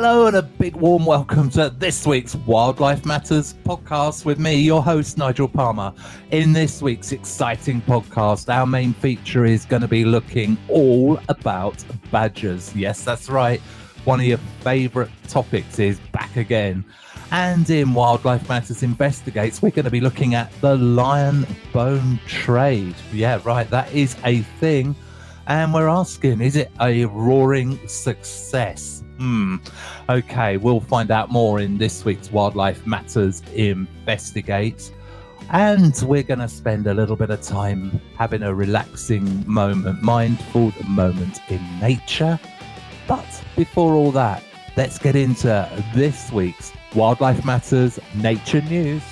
Hello, and a big warm welcome to this week's Wildlife Matters podcast with me, your host, Nigel Palmer. In this week's exciting podcast, our main feature is going to be looking all about badgers. Yes, that's right. One of your favorite topics is back again. And in Wildlife Matters Investigates, we're going to be looking at the lion bone trade. Yeah, right, that is a thing. And we're asking, is it a roaring success? Hmm. Okay, we'll find out more in this week's Wildlife Matters Investigate. And we're going to spend a little bit of time having a relaxing moment, mindful moment in nature. But before all that, let's get into this week's Wildlife Matters Nature News.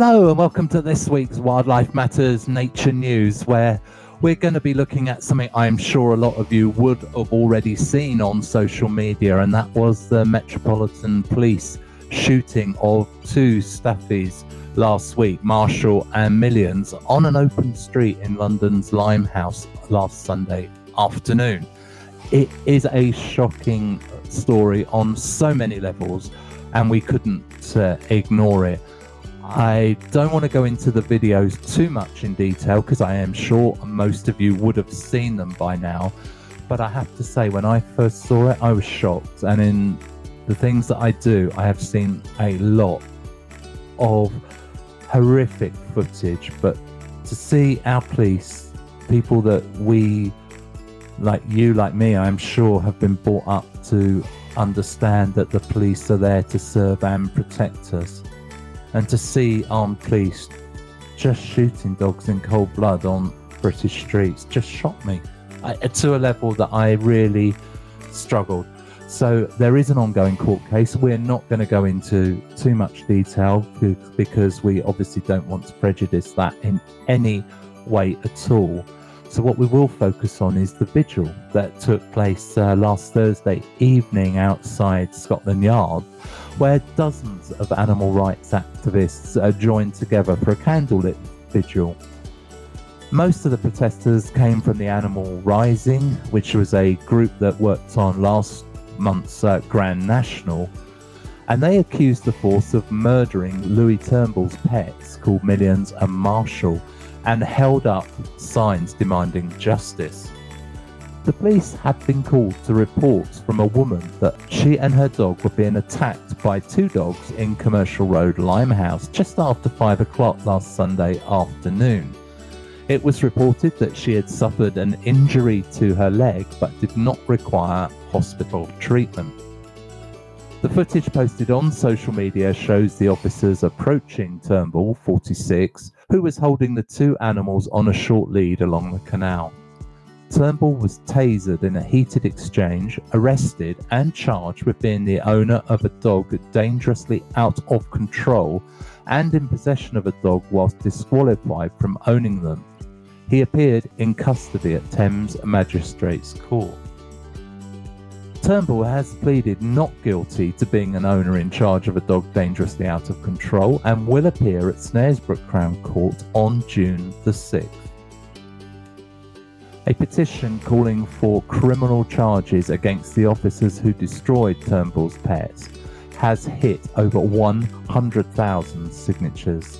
Hello, and welcome to this week's Wildlife Matters Nature News, where we're going to be looking at something I'm sure a lot of you would have already seen on social media, and that was the Metropolitan Police shooting of two staffies last week, Marshall and Millions, on an open street in London's Limehouse last Sunday afternoon. It is a shocking story on so many levels, and we couldn't uh, ignore it. I don't want to go into the videos too much in detail because I am sure most of you would have seen them by now. But I have to say, when I first saw it, I was shocked. And in the things that I do, I have seen a lot of horrific footage. But to see our police, people that we, like you, like me, I'm sure, have been brought up to understand that the police are there to serve and protect us and to see armed police just shooting dogs in cold blood on British streets just shocked me I, to a level that I really struggled. So there is an ongoing court case. We're not going to go into too much detail because we obviously don't want to prejudice that in any way at all. So what we will focus on is the vigil that took place uh, last Thursday evening outside Scotland Yard where dozens of animal rights activists are joined together for a candlelit vigil. Most of the protesters came from the Animal Rising, which was a group that worked on last month's uh, Grand National, and they accused the force of murdering Louis Turnbull's pets called Millions and Marshall and held up signs demanding justice. The police had been called to reports from a woman that she and her dog were being attacked by two dogs in Commercial Road, Limehouse, just after 5 o'clock last Sunday afternoon. It was reported that she had suffered an injury to her leg but did not require hospital treatment. The footage posted on social media shows the officers approaching Turnbull, 46, who was holding the two animals on a short lead along the canal. Turnbull was tasered in a heated exchange, arrested, and charged with being the owner of a dog dangerously out of control and in possession of a dog whilst disqualified from owning them. He appeared in custody at Thames Magistrates Court. Turnbull has pleaded not guilty to being an owner in charge of a dog dangerously out of control and will appear at Snaresbrook Crown Court on June the 6th. A petition calling for criminal charges against the officers who destroyed Turnbull's pets has hit over 100,000 signatures.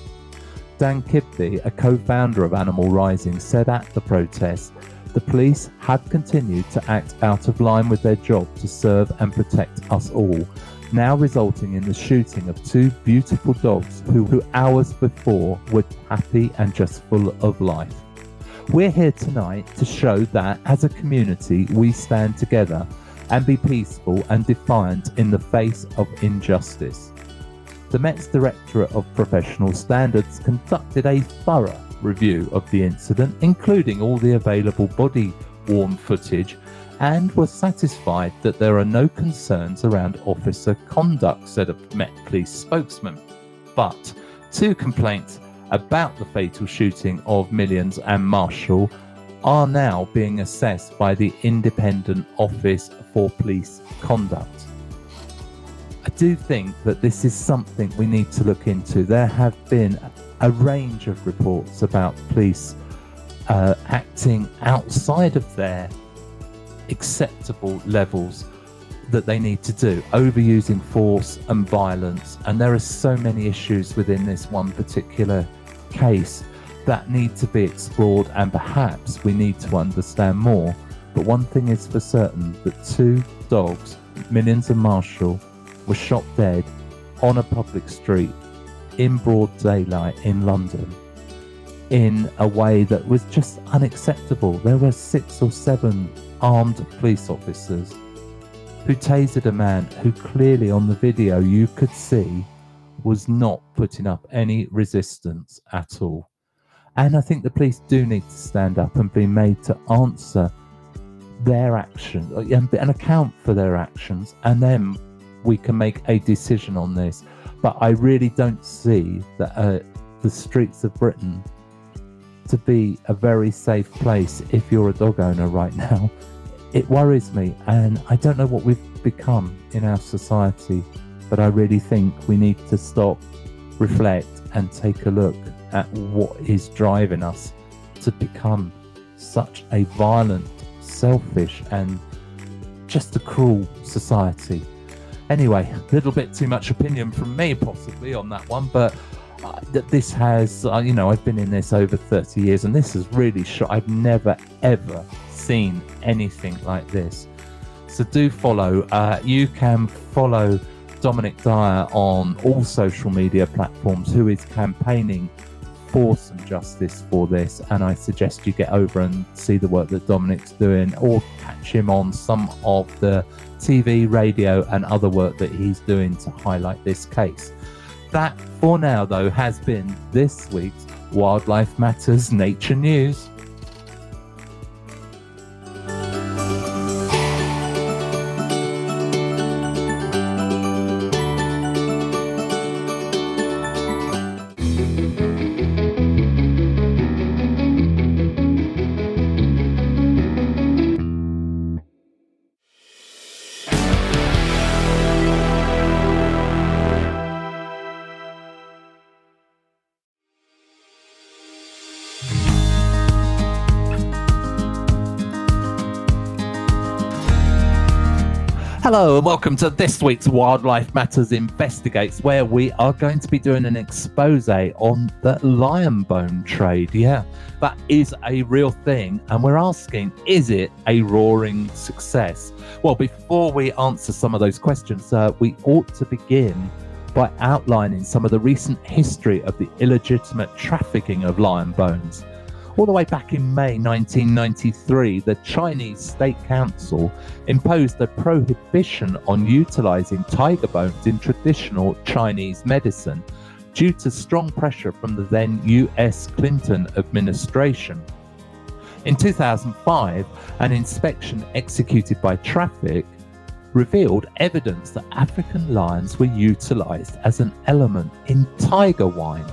Dan Kidby, a co founder of Animal Rising, said at the protest the police had continued to act out of line with their job to serve and protect us all, now resulting in the shooting of two beautiful dogs who, who hours before were happy and just full of life. We're here tonight to show that as a community we stand together and be peaceful and defiant in the face of injustice. The Met's Directorate of Professional Standards conducted a thorough review of the incident, including all the available body worn footage, and was satisfied that there are no concerns around officer conduct, said a Met Police spokesman. But two complaints about the fatal shooting of Millions and Marshall are now being assessed by the Independent Office for Police Conduct. I do think that this is something we need to look into. There have been range of reports about police uh, acting outside of their acceptable levels that they need to do, overusing force and violence. And there are so many issues within this one particular case that need to be explored, and perhaps we need to understand more. But one thing is for certain that two dogs, Millions and Marshall, were shot dead on a public street in broad daylight in London in a way that was just unacceptable. There were six or seven armed police officers who tasered a man who clearly on the video you could see was not putting up any resistance at all. And I think the police do need to stand up and be made to answer their actions uh, and, and account for their actions, and then we can make a decision on this. But I really don't see that uh, the streets of Britain to be a very safe place if you're a dog owner right now. It worries me, and I don't know what we've become in our society, but I really think we need to stop, reflect, and take a look at what is driving us to become such a violent, selfish, and just a cruel society. Anyway, a little bit too much opinion from me, possibly, on that one, but uh, this has, uh, you know, I've been in this over 30 years, and this has really shot. I've never, ever seen anything like this. So do follow. Uh, you can follow Dominic Dyer on all social media platforms, who is campaigning for some justice for this. And I suggest you get over and see the work that Dominic's doing, or catch him on some of the TV, radio, and other work that he's doing to highlight this case. That, for now, though, has been this week's Wildlife Matters Nature News. Hello, and welcome to this week's Wildlife Matters Investigates, where we are going to be doing an expose on the lion bone trade. Yeah, that is a real thing. And we're asking, is it a roaring success? Well, before we answer some of those questions, uh, we ought to begin by outlining some of the recent history of the illegitimate trafficking of lion bones. All the way back in May 1993, the Chinese State Council imposed a prohibition on utilizing tiger bones in traditional Chinese medicine due to strong pressure from the then US Clinton administration. In 2005, an inspection executed by Traffic revealed evidence that African lions were utilized as an element in tiger wine.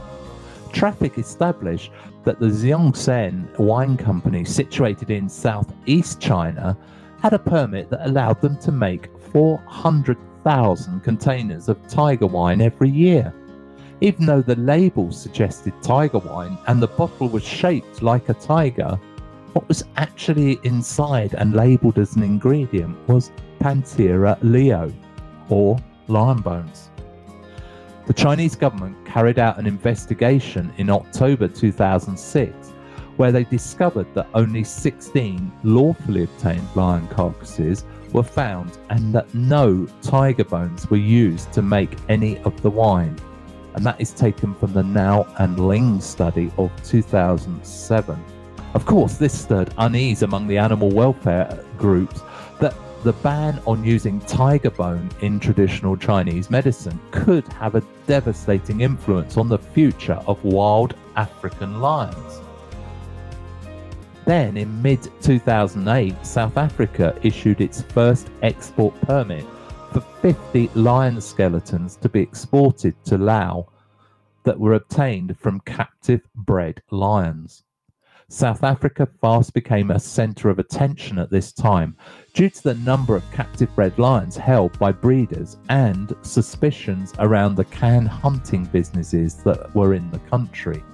Traffic established that the Xiongsen Wine Company, situated in southeast China, had a permit that allowed them to make 400,000 containers of tiger wine every year. Even though the label suggested tiger wine and the bottle was shaped like a tiger, what was actually inside and labeled as an ingredient was Panthera leo, or lion bones. The Chinese government carried out an investigation in October 2006 where they discovered that only 16 lawfully obtained lion carcasses were found and that no tiger bones were used to make any of the wine. And that is taken from the Nowell and Ling study of 2007. Of course, this stirred unease among the animal welfare groups that the ban on using tiger bone in traditional Chinese medicine could have a devastating influence on the future of wild African lions. Then, in mid 2008, South Africa issued its first export permit for 50 lion skeletons to be exported to Laos. that were obtained from captive bred lions. South Africa fast became a centre of attention at this time due to the number of captive bred lions held by breeders and suspicions around the can hunting businesses that were in the country.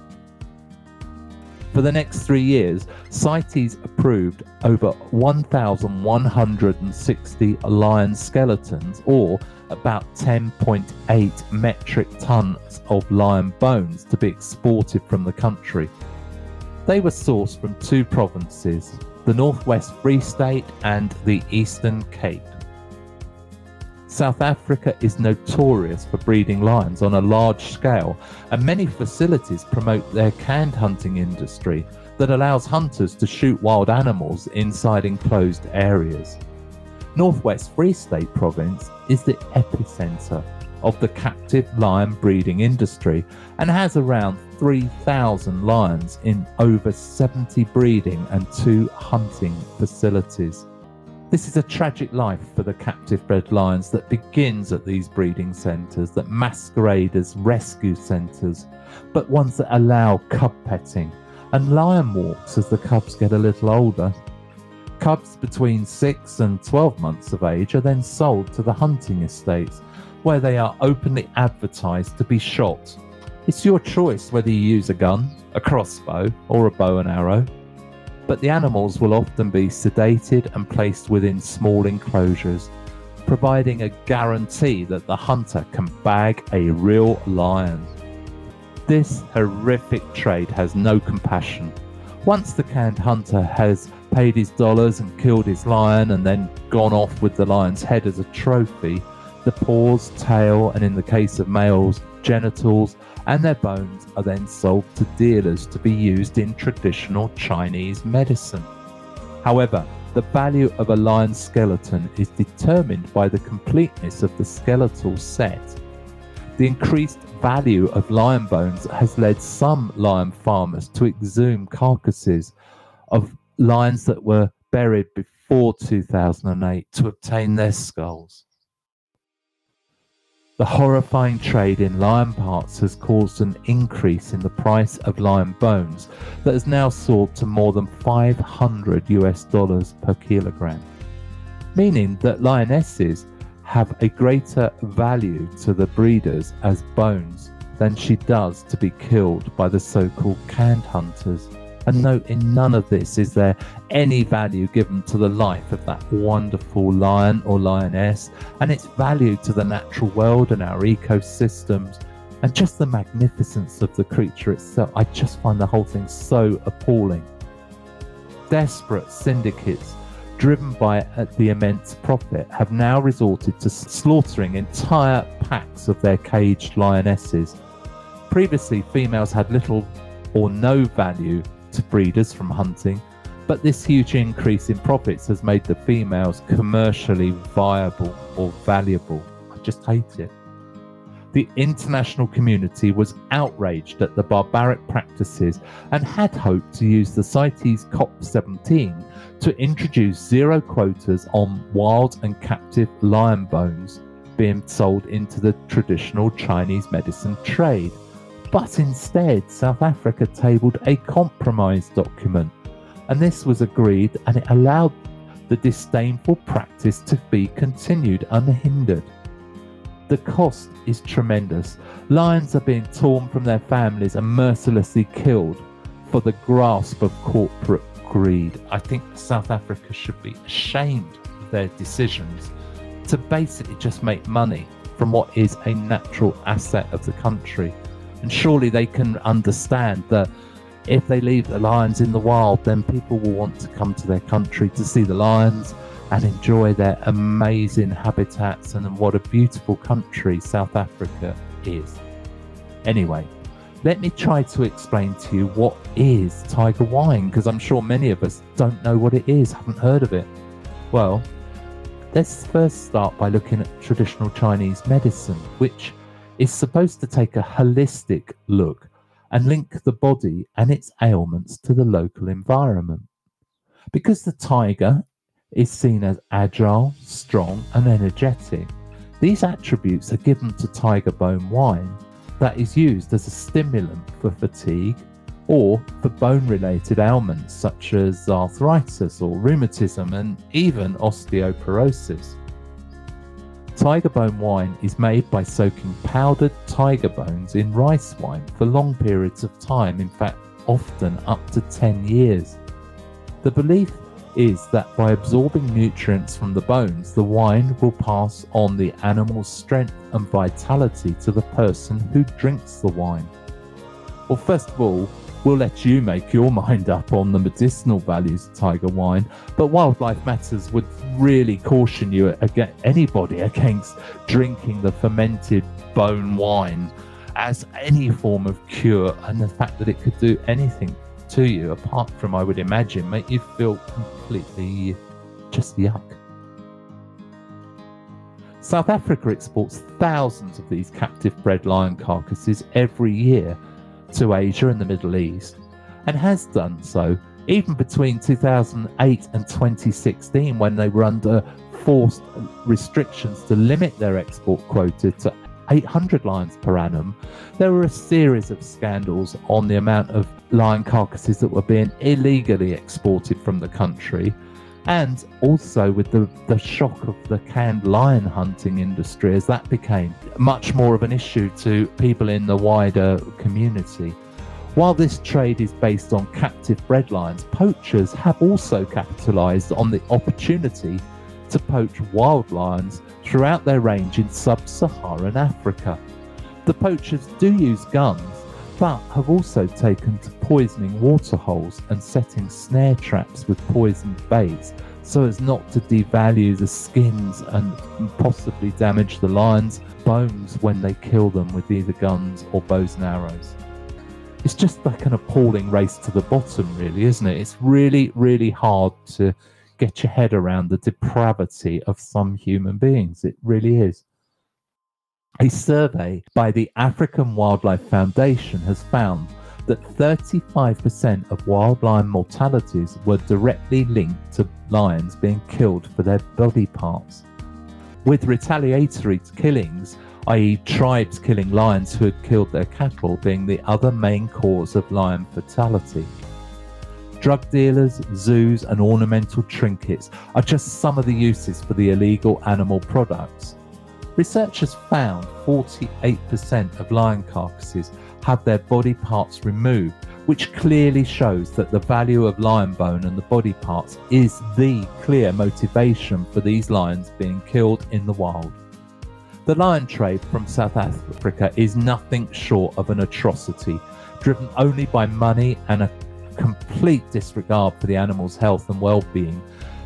For the next three years, CITES approved over 1,160 lion skeletons, or about 10.8 metric tons of lion bones, to be exported from the country. They were sourced from two provinces, the Northwest Free State and the Eastern Cape. South Africa is notorious for breeding lions on a large scale, and many facilities promote their canned hunting industry that allows hunters to shoot wild animals inside enclosed areas. Northwest Free State Province is the epicenter of the captive lion breeding industry and has around 3,000 lions in over 70 breeding and two hunting facilities. This is a tragic life for the captive bred lions that begins at these breeding centres that masquerade as rescue centres, but ones that allow cub petting and lion walks as the cubs get a little older. Cubs between 6 and 12 months of age are then sold to the hunting estates where they are openly advertised to be shot. It's your choice whether you use a gun, a crossbow, or a bow and arrow but the animals will often be sedated and placed within small enclosures, providing a guarantee that the hunter can bag a real lion. This horrific trade has no compassion. Once the canned hunter has paid his dollars and killed his lion and then gone off with the lion's head as a trophy, the paws, tail, and in the case of males, genitals and their bones are then sold to dealers to be used in traditional Chinese medicine. However, the value of a lion skeleton is determined by the completeness of the skeletal set. The increased value of lion bones has led some lion farmers to exhume carcasses of lions that were buried before 2008 to obtain their skulls. The horrifying trade in lion parts has caused an increase in the price of lion bones that has now soared to more than 500 US dollars per kilogram, meaning that lionesses have a greater value to the breeders as bones than she does to be killed by the so called canned hunters. And note in none of this is there any value given to the life of that wonderful lion or lioness and its value to the natural world and our ecosystems and just the magnificence of the creature itself. I just find the whole thing so appalling. Desperate syndicates driven by the immense profit, have now resorted to slaughtering entire packs of their caged lionesses. Previously, females had little or no value to breeders from hunting, but this huge increase in profits has made the females commercially viable or valuable. I just hate it. The international community was outraged at the barbaric practices and had hoped to use the CITES COP17 to introduce zero quotas on wild and captive lion bones being sold into the traditional Chinese medicine trade. But instead, South Africa tabled a compromise document, and this was agreed and it allowed the disdainful practice to be continued unhindered. The cost is tremendous. Lions are being torn from their families and mercilessly killed for the grasp of corporate greed. I think South Africa should be ashamed of their decisions to basically just make money from what is a natural asset of the country. And surely they can understand that if they leave the lions in the wild, then people will want to come to their country to see the lions and enjoy their amazing habitats and what a beautiful country South Africa is. Anyway, let me try to explain to you what is tiger wine because I'm sure many of us don't know what it is, haven't heard of it. Well, let's first start by looking at traditional Chinese medicine, which is supposed to take a holistic look and link the body and its ailments to the local environment. Because the tiger is seen as agile, strong, and energetic, these attributes are given to tiger bone wine that is used as a stimulant for fatigue or for bone related ailments such as arthritis or rheumatism and even osteoporosis. Tiger bone wine is made by soaking powdered tiger bones in rice wine for long periods of time, in fact, often up to 10 years. The belief is that by absorbing nutrients from the bones, the wine will pass on the animal's strength and vitality to the person who drinks the wine. Well, first of all, we'll let you make your mind up on the medicinal values of tiger wine, but Wildlife Matters would really caution you against anybody against drinking the fermented bone wine as any form of cure and the fact that it could do anything to you, apart from, I would imagine, make you feel completely just yuck. South Africa exports thousands of these captive bred lion carcasses every year to Asia and the Middle East, and has done so even between 2008 and 2016 when they were under forced restrictions to limit their export quota to 800 lions per annum, there were a series of scandals on the amount of lion carcasses that were being illegally exported from the country. And also with the, the shock of the canned lion hunting industry, as that became much more of an issue to people in the wider community. While this trade is based on captive bred lions, poachers have also capitalized on the opportunity to poach wild lions throughout their range in sub Saharan Africa. The poachers do use guns, but have also taken to poisoning waterholes and setting snare traps with poisoned baits so as not to devalue the skins and possibly damage the lion's bones when they kill them with either guns or bows and arrows. It's just like an appalling race to the bottom, really, isn't it? It's really, really hard to get your head around the depravity of some human beings. It really is. A survey by the African Wildlife Foundation has found that 35% of wild lion mortalities were directly linked to lions being killed for their body parts. With retaliatory killings, i.e., tribes killing lions who had killed their cattle, being the other main cause of lion fatality. Drug dealers, zoos, and ornamental trinkets are just some of the uses for the illegal animal products. Researchers found 48% of lion carcasses have their body parts removed, which clearly shows that the value of lion bone and the body parts is the clear motivation for these lions being killed in the wild. The lion trade from South Africa is nothing short of an atrocity, driven only by money and a complete disregard for the animal's health and well being,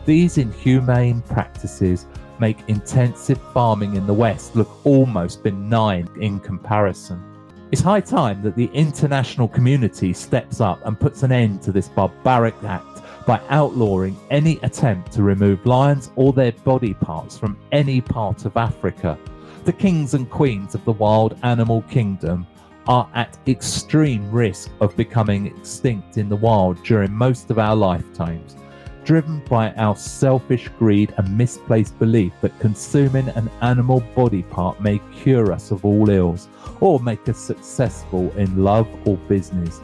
these inhumane practices make intensive farming in the West look almost benign in comparison. It's high time that the international community steps up and puts an end to this barbaric act by outlawing any attempt to remove lions or their body parts from any part of Africa. The kings and queens of the wild animal kingdom are at extreme risk of becoming extinct in the wild during most of our lifetimes, driven by our selfish greed and misplaced belief that consuming an animal body part may cure us of all ills or make us successful in love or business.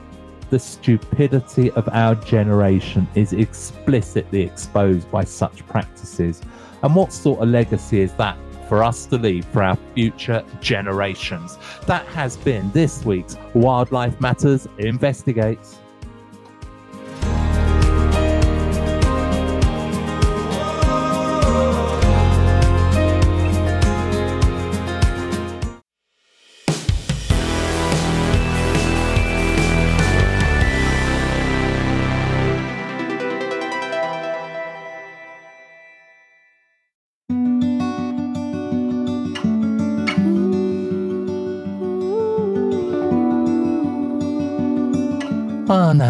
The stupidity of our generation is explicitly exposed by such practices. And what sort of legacy is that for us to leave for our future generations. That has been this week's Wildlife Matters Investigates.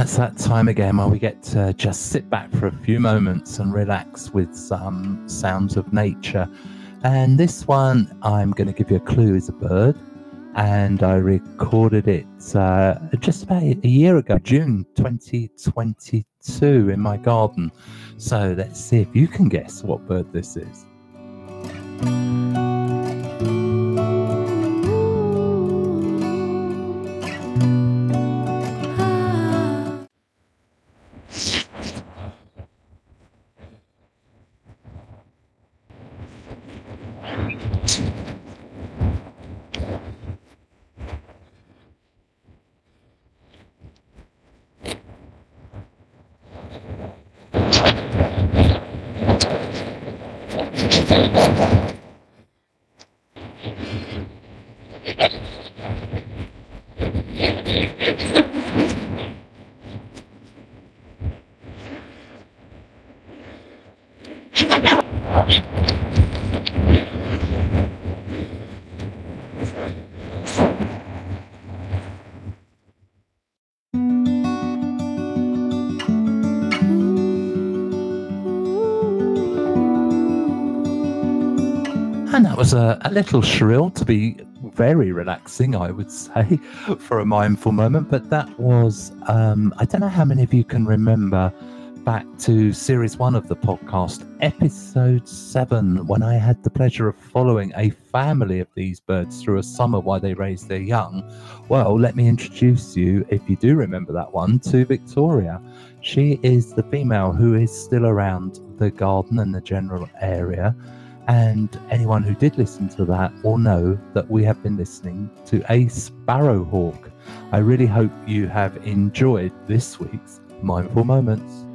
That's that time again where we get to just sit back for a few moments and relax with some sounds of nature. And this one, I'm going to give you a clue, is a bird. And I recorded it uh, just about a year ago, June 2022, in my garden. So let's see if you can guess what bird this is. And that was a, a little shrill to be very relaxing, I would say, for a mindful moment. But that was, um, I don't know how many of you can remember back to series one of the podcast, episode seven, when I had the pleasure of following a family of these birds through a summer while they raised their young. Well, let me introduce you, if you do remember that one, to Victoria. She is the female who is still around the garden and the general area. And anyone who did listen to that will know that we have been listening to a sparrowhawk. I really hope you have enjoyed this week's Mindful Moments.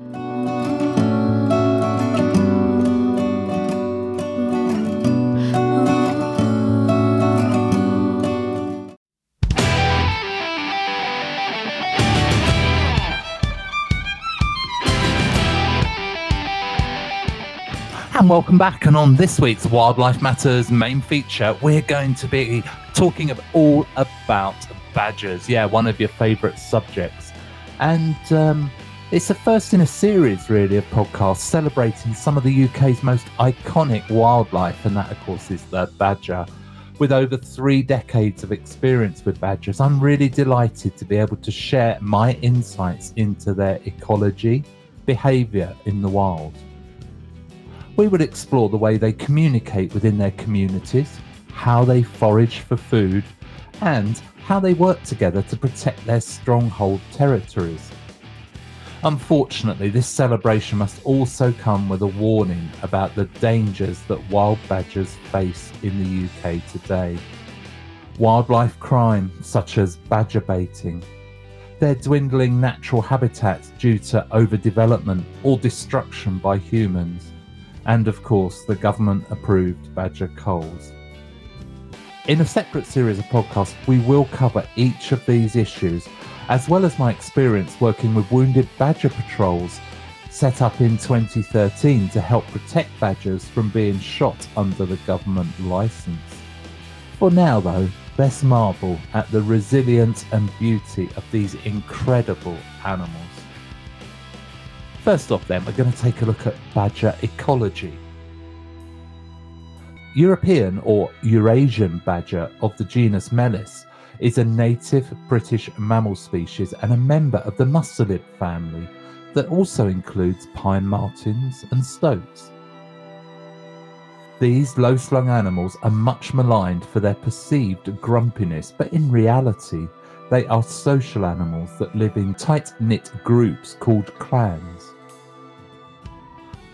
And welcome back. And on this week's Wildlife Matters main feature, we're going to be talking all about badgers. Yeah, one of your favourite subjects. And um, it's the first in a series, really, of podcasts celebrating some of the UK's most iconic wildlife. And that, of course, is the badger. With over three decades of experience with badgers, I'm really delighted to be able to share my insights into their ecology, behaviour in the wild we would explore the way they communicate within their communities, how they forage for food, and how they work together to protect their stronghold territories. Unfortunately, this celebration must also come with a warning about the dangers that wild badgers face in the UK today. Wildlife crime, such as badger baiting, their dwindling natural habitats due to overdevelopment or destruction by humans, and of course the government approved Badger Culls. In a separate series of podcasts, we will cover each of these issues, as well as my experience working with wounded badger patrols set up in 2013 to help protect badgers from being shot under the government licence. For now, though, let's marvel at the resilience and beauty of these incredible animals. First off, then, we're going to take a look at badger ecology. European or Eurasian badger of the genus Meles is a native British mammal species and a member of the mustelid family that also includes pine martens and stoats. These low slung animals are much maligned for their perceived grumpiness, but in reality, they are social animals that live in tight knit groups called clans.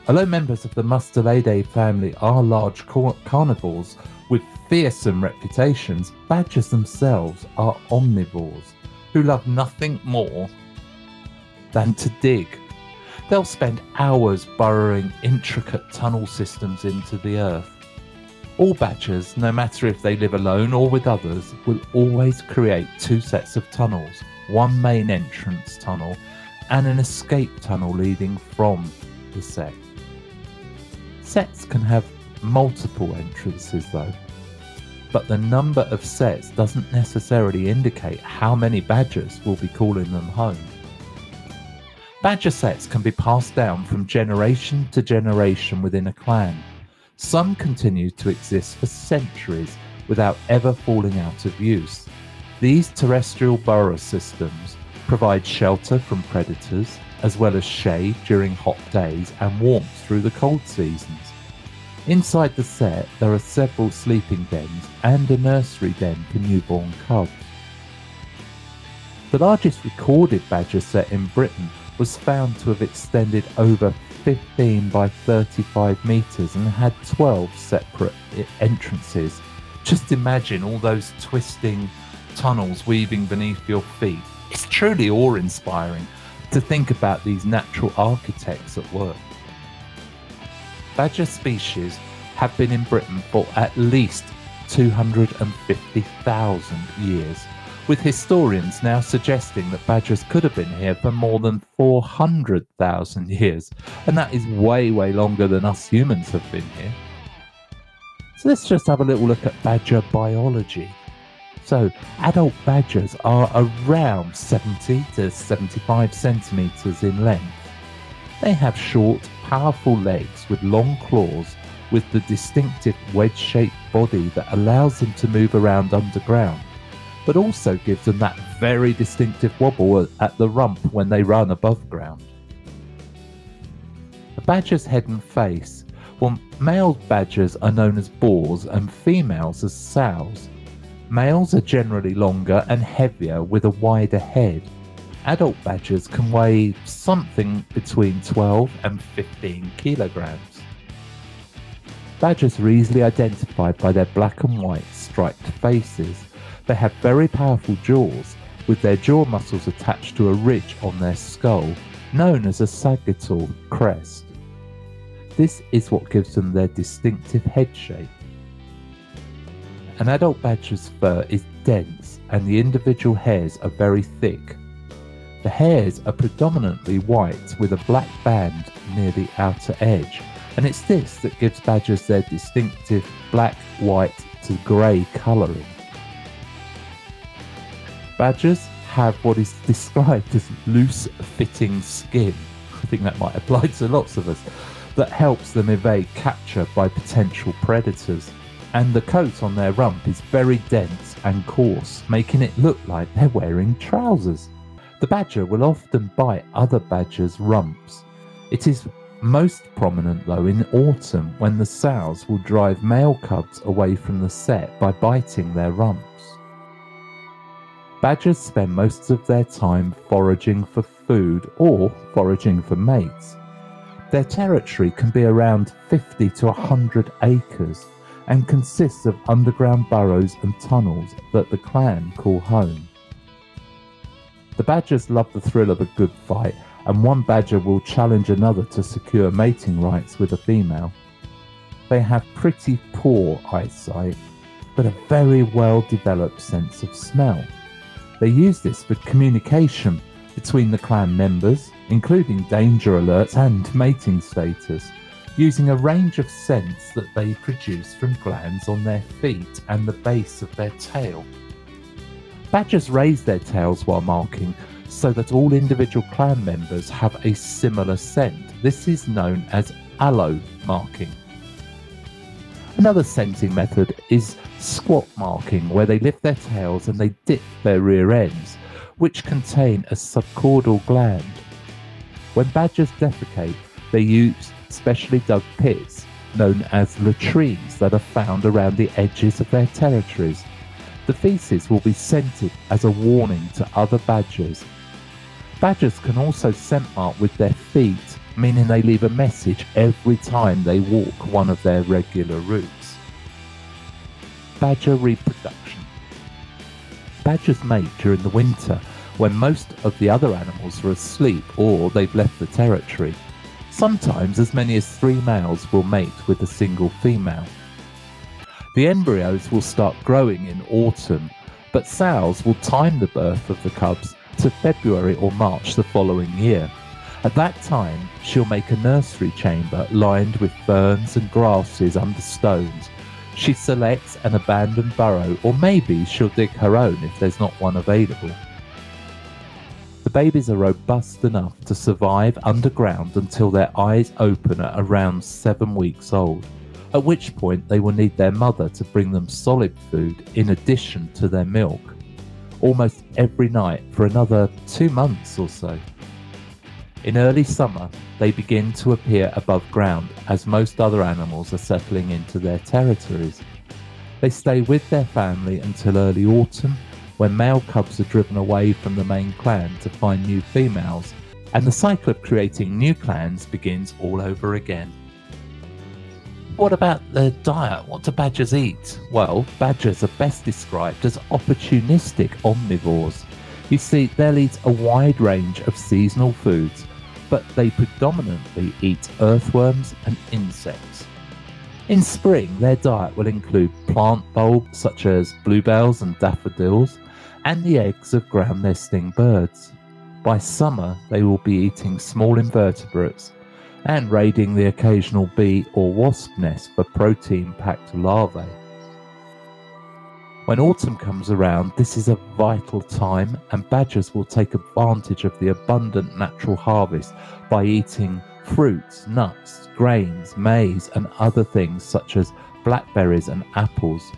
Although members of the Mustelidae family are large carnivores with fearsome reputations, badgers themselves are omnivores who love nothing more than to dig. They'll spend hours burrowing intricate tunnel systems into the earth. All badgers, no matter if they live alone or with others, will always create two sets of tunnels one main entrance tunnel and an escape tunnel leading from the sett. Setts can have multiple entrances though, but the number of setts doesn't necessarily indicate how many badgers will be calling them home. Badger setts can be passed down from generation to generation within a clan. Some continue to exist for centuries without ever falling out of use. These terrestrial burrow systems provide shelter from predators, as well as shade during hot days and warmth through the cold seasons. Inside the sett, there are several sleeping dens and a nursery den for newborn cubs. The largest recorded badger sett in Britain was found to have extended over 15 by 35 metres and had 12 separate entrances. Just imagine all those twisting tunnels weaving beneath your feet. It's truly awe inspiring to think about these natural architects at work. Badger species have been in Britain for at least 250,000 years, with historians now suggesting that badgers could have been here for more than 400,000 years, and that is way, way longer than us humans have been here. So let's just have a little look at badger biology. So, adult badgers are around 70 to 75 centimeters in length. They have short, powerful legs with long claws with the distinctive wedge shaped body that allows them to move around underground, but also gives them that very distinctive wobble at the rump when they run above ground. A badger's head and face. Well, male badgers are known as boars and females as sows. Males are generally longer and heavier with a wider head. Adult badgers can weigh something between 12 and 15 kilograms. Badgers are easily identified by their black and white striped faces. They have very powerful jaws, with their jaw muscles attached to a ridge on their skull, known as a sagittal crest. This is what gives them their distinctive head shape. An adult badger's fur is dense and the individual hairs are very thick. The hairs are predominantly white with a black band near the outer edge and it's this that gives badgers their distinctive black, white to grey colouring. Badgers have what is described as loose fitting skin. I think that might apply to lots of us. That helps them evade capture by potential predators. And the coat on their rump is very dense and coarse, making it look like they're wearing trousers. The badger will often bite other badgers' rumps. It is most prominent though in autumn when the sows will drive male cubs away from the sett by biting their rumps. Badgers spend most of their time foraging for food or foraging for mates. Their territory can be around 50 to 100 acres and consists of underground burrows and tunnels that the clan call home. The badgers love the thrill of a good fight and one badger will challenge another to secure mating rights with a female. They have pretty poor eyesight, but a very well developed sense of smell. They use this for communication between the clan members, including danger alerts and mating status, using a range of scents that they produce from glands on their feet and the base of their tail. Badgers raise their tails while marking so that all individual clan members have a similar scent. This is known as aloe marking. Another scenting method is squat marking, where they lift their tails and they dip their rear ends, which contain a subcaudal gland. When badgers defecate, they use specially dug pits, known as latrines, that are found around the edges of their territories. The feces will be scented as a warning to other badgers Badgers can also scent mark with their feet, meaning they leave a message every time they walk one of their regular routes. Badger reproduction. Badgers mate during the winter when most of the other animals are asleep or they've left the territory. Sometimes as many as three males will mate with a single female. The embryos will start growing in autumn, but sows will time the birth of the cubs to February or March the following year. At that time, she'll make a nursery chamber lined with ferns and grasses under stones. She selects an abandoned burrow, or maybe she'll dig her own if there's not one available. Babies are robust enough to survive underground until their eyes open at around seven weeks old, at which point they will need their mother to bring them solid food in addition to their milk almost every night for another two months or so. In early summer, they begin to appear above ground as most other animals are settling into their territories. They stay with their family until early autumn when male cubs are driven away from the main clan to find new females, and the cycle of creating new clans begins all over again. What about the diet? What do badgers eat? Well, badgers are best described as opportunistic omnivores. You see, they'll eat a wide range of seasonal foods, but they predominantly eat earthworms and insects. In spring, their diet will include plant bulbs such as bluebells and daffodils, and the eggs of ground nesting birds. By summer, they will be eating small invertebrates and raiding the occasional bee or wasp nest for protein packed larvae. When autumn comes around, this is a vital time, and badgers will take advantage of the abundant natural harvest by eating fruits, nuts, grains, maize, and other things such as blackberries and apples.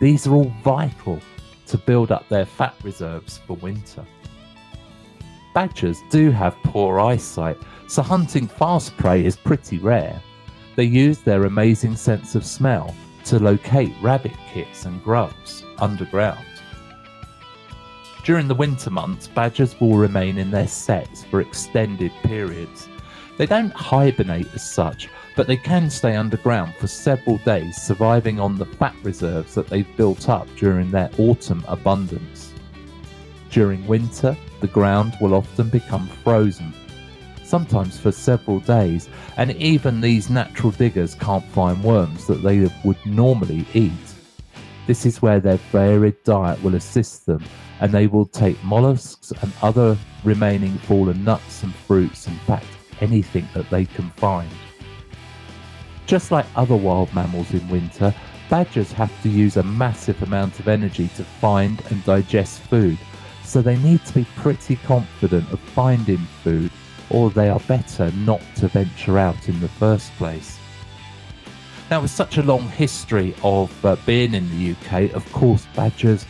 These are all vital to build up their fat reserves for winter. Badgers do have poor eyesight, so hunting fast prey is pretty rare. They use their amazing sense of smell to locate rabbit kits and grubs underground. During the winter months, badgers will remain in their setts for extended periods. They don't hibernate as such, but they can stay underground for several days, surviving on the fat reserves that they've built up during their autumn abundance. During winter, the ground will often become frozen, sometimes for several days, and even these natural diggers can't find worms that they would normally eat. This is where their varied diet will assist them, and they will take mollusks and other remaining fallen nuts and fruits, in fact, anything that they can find. Just like other wild mammals in winter, badgers have to use a massive amount of energy to find and digest food, so they need to be pretty confident of finding food, or they are better not to venture out in the first place. Now, with such a long history of uh, being in the UK, of course, badgers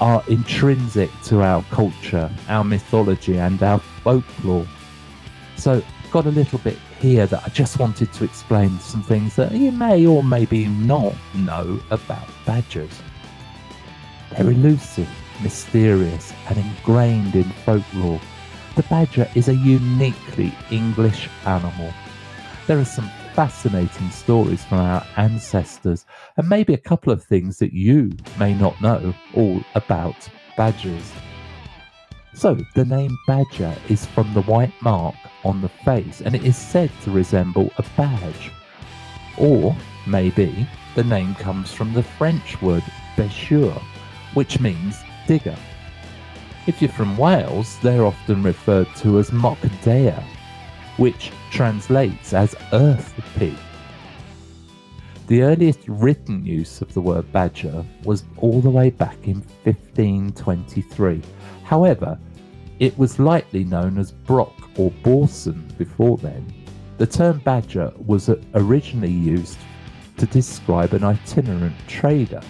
are intrinsic to our culture, our mythology, and our folklore. So, got a little bit here that I just wanted to explain some things that you may or maybe not know about badgers. They're elusive, mysterious, and ingrained in folklore. The badger is a uniquely English animal. There are some fascinating stories from our ancestors, and maybe a couple of things that you may not know all about badgers. So, the name badger is from the white mark on the face and it is said to resemble a badge. Or maybe the name comes from the French word bêcheur, which means digger. If you're from Wales, they're often referred to as Mockdea, which translates as earth pig. The earliest written use of the word badger was all the way back in 1523. However, it was likely known as brock or bourson before then. The term badger was originally used to describe an itinerant trader.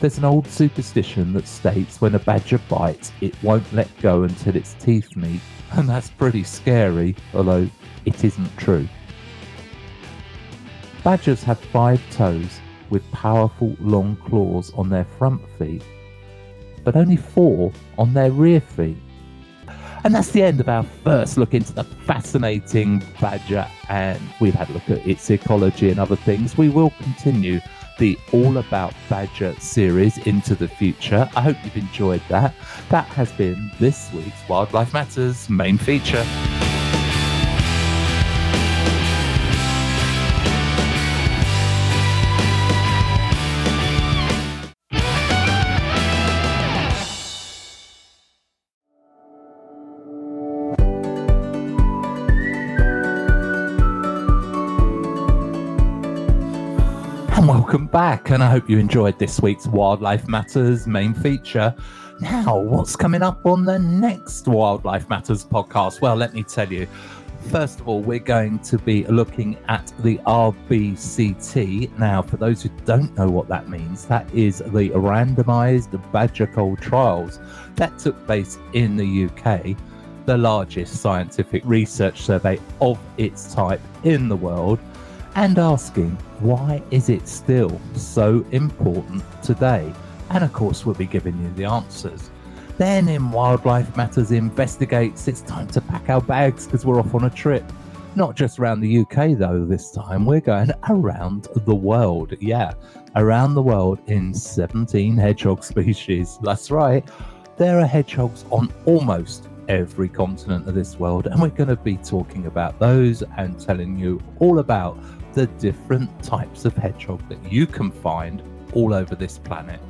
There's an old superstition that states when a badger bites, it won't let go until its teeth meet, and that's pretty scary, although it isn't true. Badgers have five toes with powerful long claws on their front feet but only four on their rear feet. And that's the end of our first look into the fascinating badger, and we've had a look at its ecology and other things. We will continue the All About Badger series into the future. I hope you've enjoyed that. That has been this week's Wildlife Matters main feature. Back, and I hope you enjoyed this week's Wildlife Matters main feature. Now, what's coming up on the next Wildlife Matters podcast? Well, let me tell you. First of all, we're going to be looking at the RBCT. Now, for those who don't know what that means, that is the randomized badger cull trials that took place in the UK, the largest scientific research survey of its type in the world and asking why is it still so important today? And of course, we'll be giving you the answers. Then in Wildlife Matters Investigates, it's time to pack our bags because we're off on a trip. Not just around the UK though, this time we're going around the world. Yeah, around the world in 17 hedgehog species. That's right. there are hedgehogs on almost every continent of this world, and we're going to be talking about those and telling you all about the different types of hedgehog that you can find all over this planet.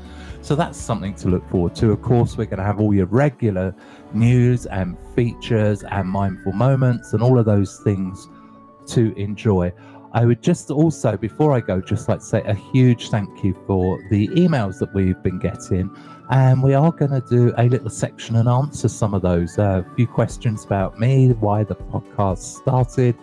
So that's something to look forward to. Of course, we're going to have all your regular news and features and mindful moments and all of those things to enjoy. I would just also, before I go, just like to say a huge thank you for the emails that we've been getting. And we are going to do a little section and answer some of those. A uh, few questions about me, why the podcast started,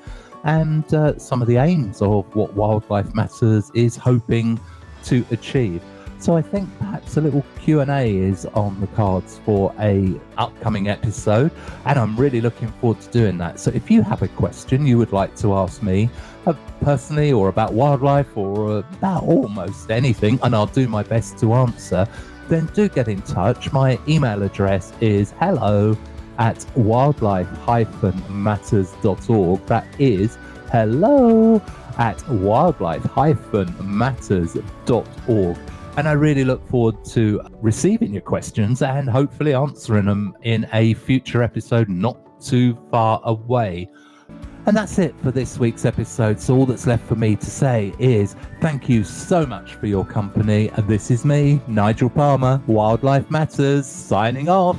and uh, some of the aims of what Wildlife Matters is hoping to achieve. So I think perhaps a little Q&A is on the cards for a upcoming episode and I'm really looking forward to doing that. So if you have a question you would like to ask me uh, personally or about wildlife or about almost anything and I'll do my best to answer, then do get in touch. My email address is hello at wildlife-matters.org. That is hello at wildlife-matters.org. And I really look forward to receiving your questions and hopefully answering them in a future episode not too far away. And that's it for this week's episode. So, all that's left for me to say is thank you so much for your company. And this is me, Nigel Palmer, Wildlife Matters, signing off.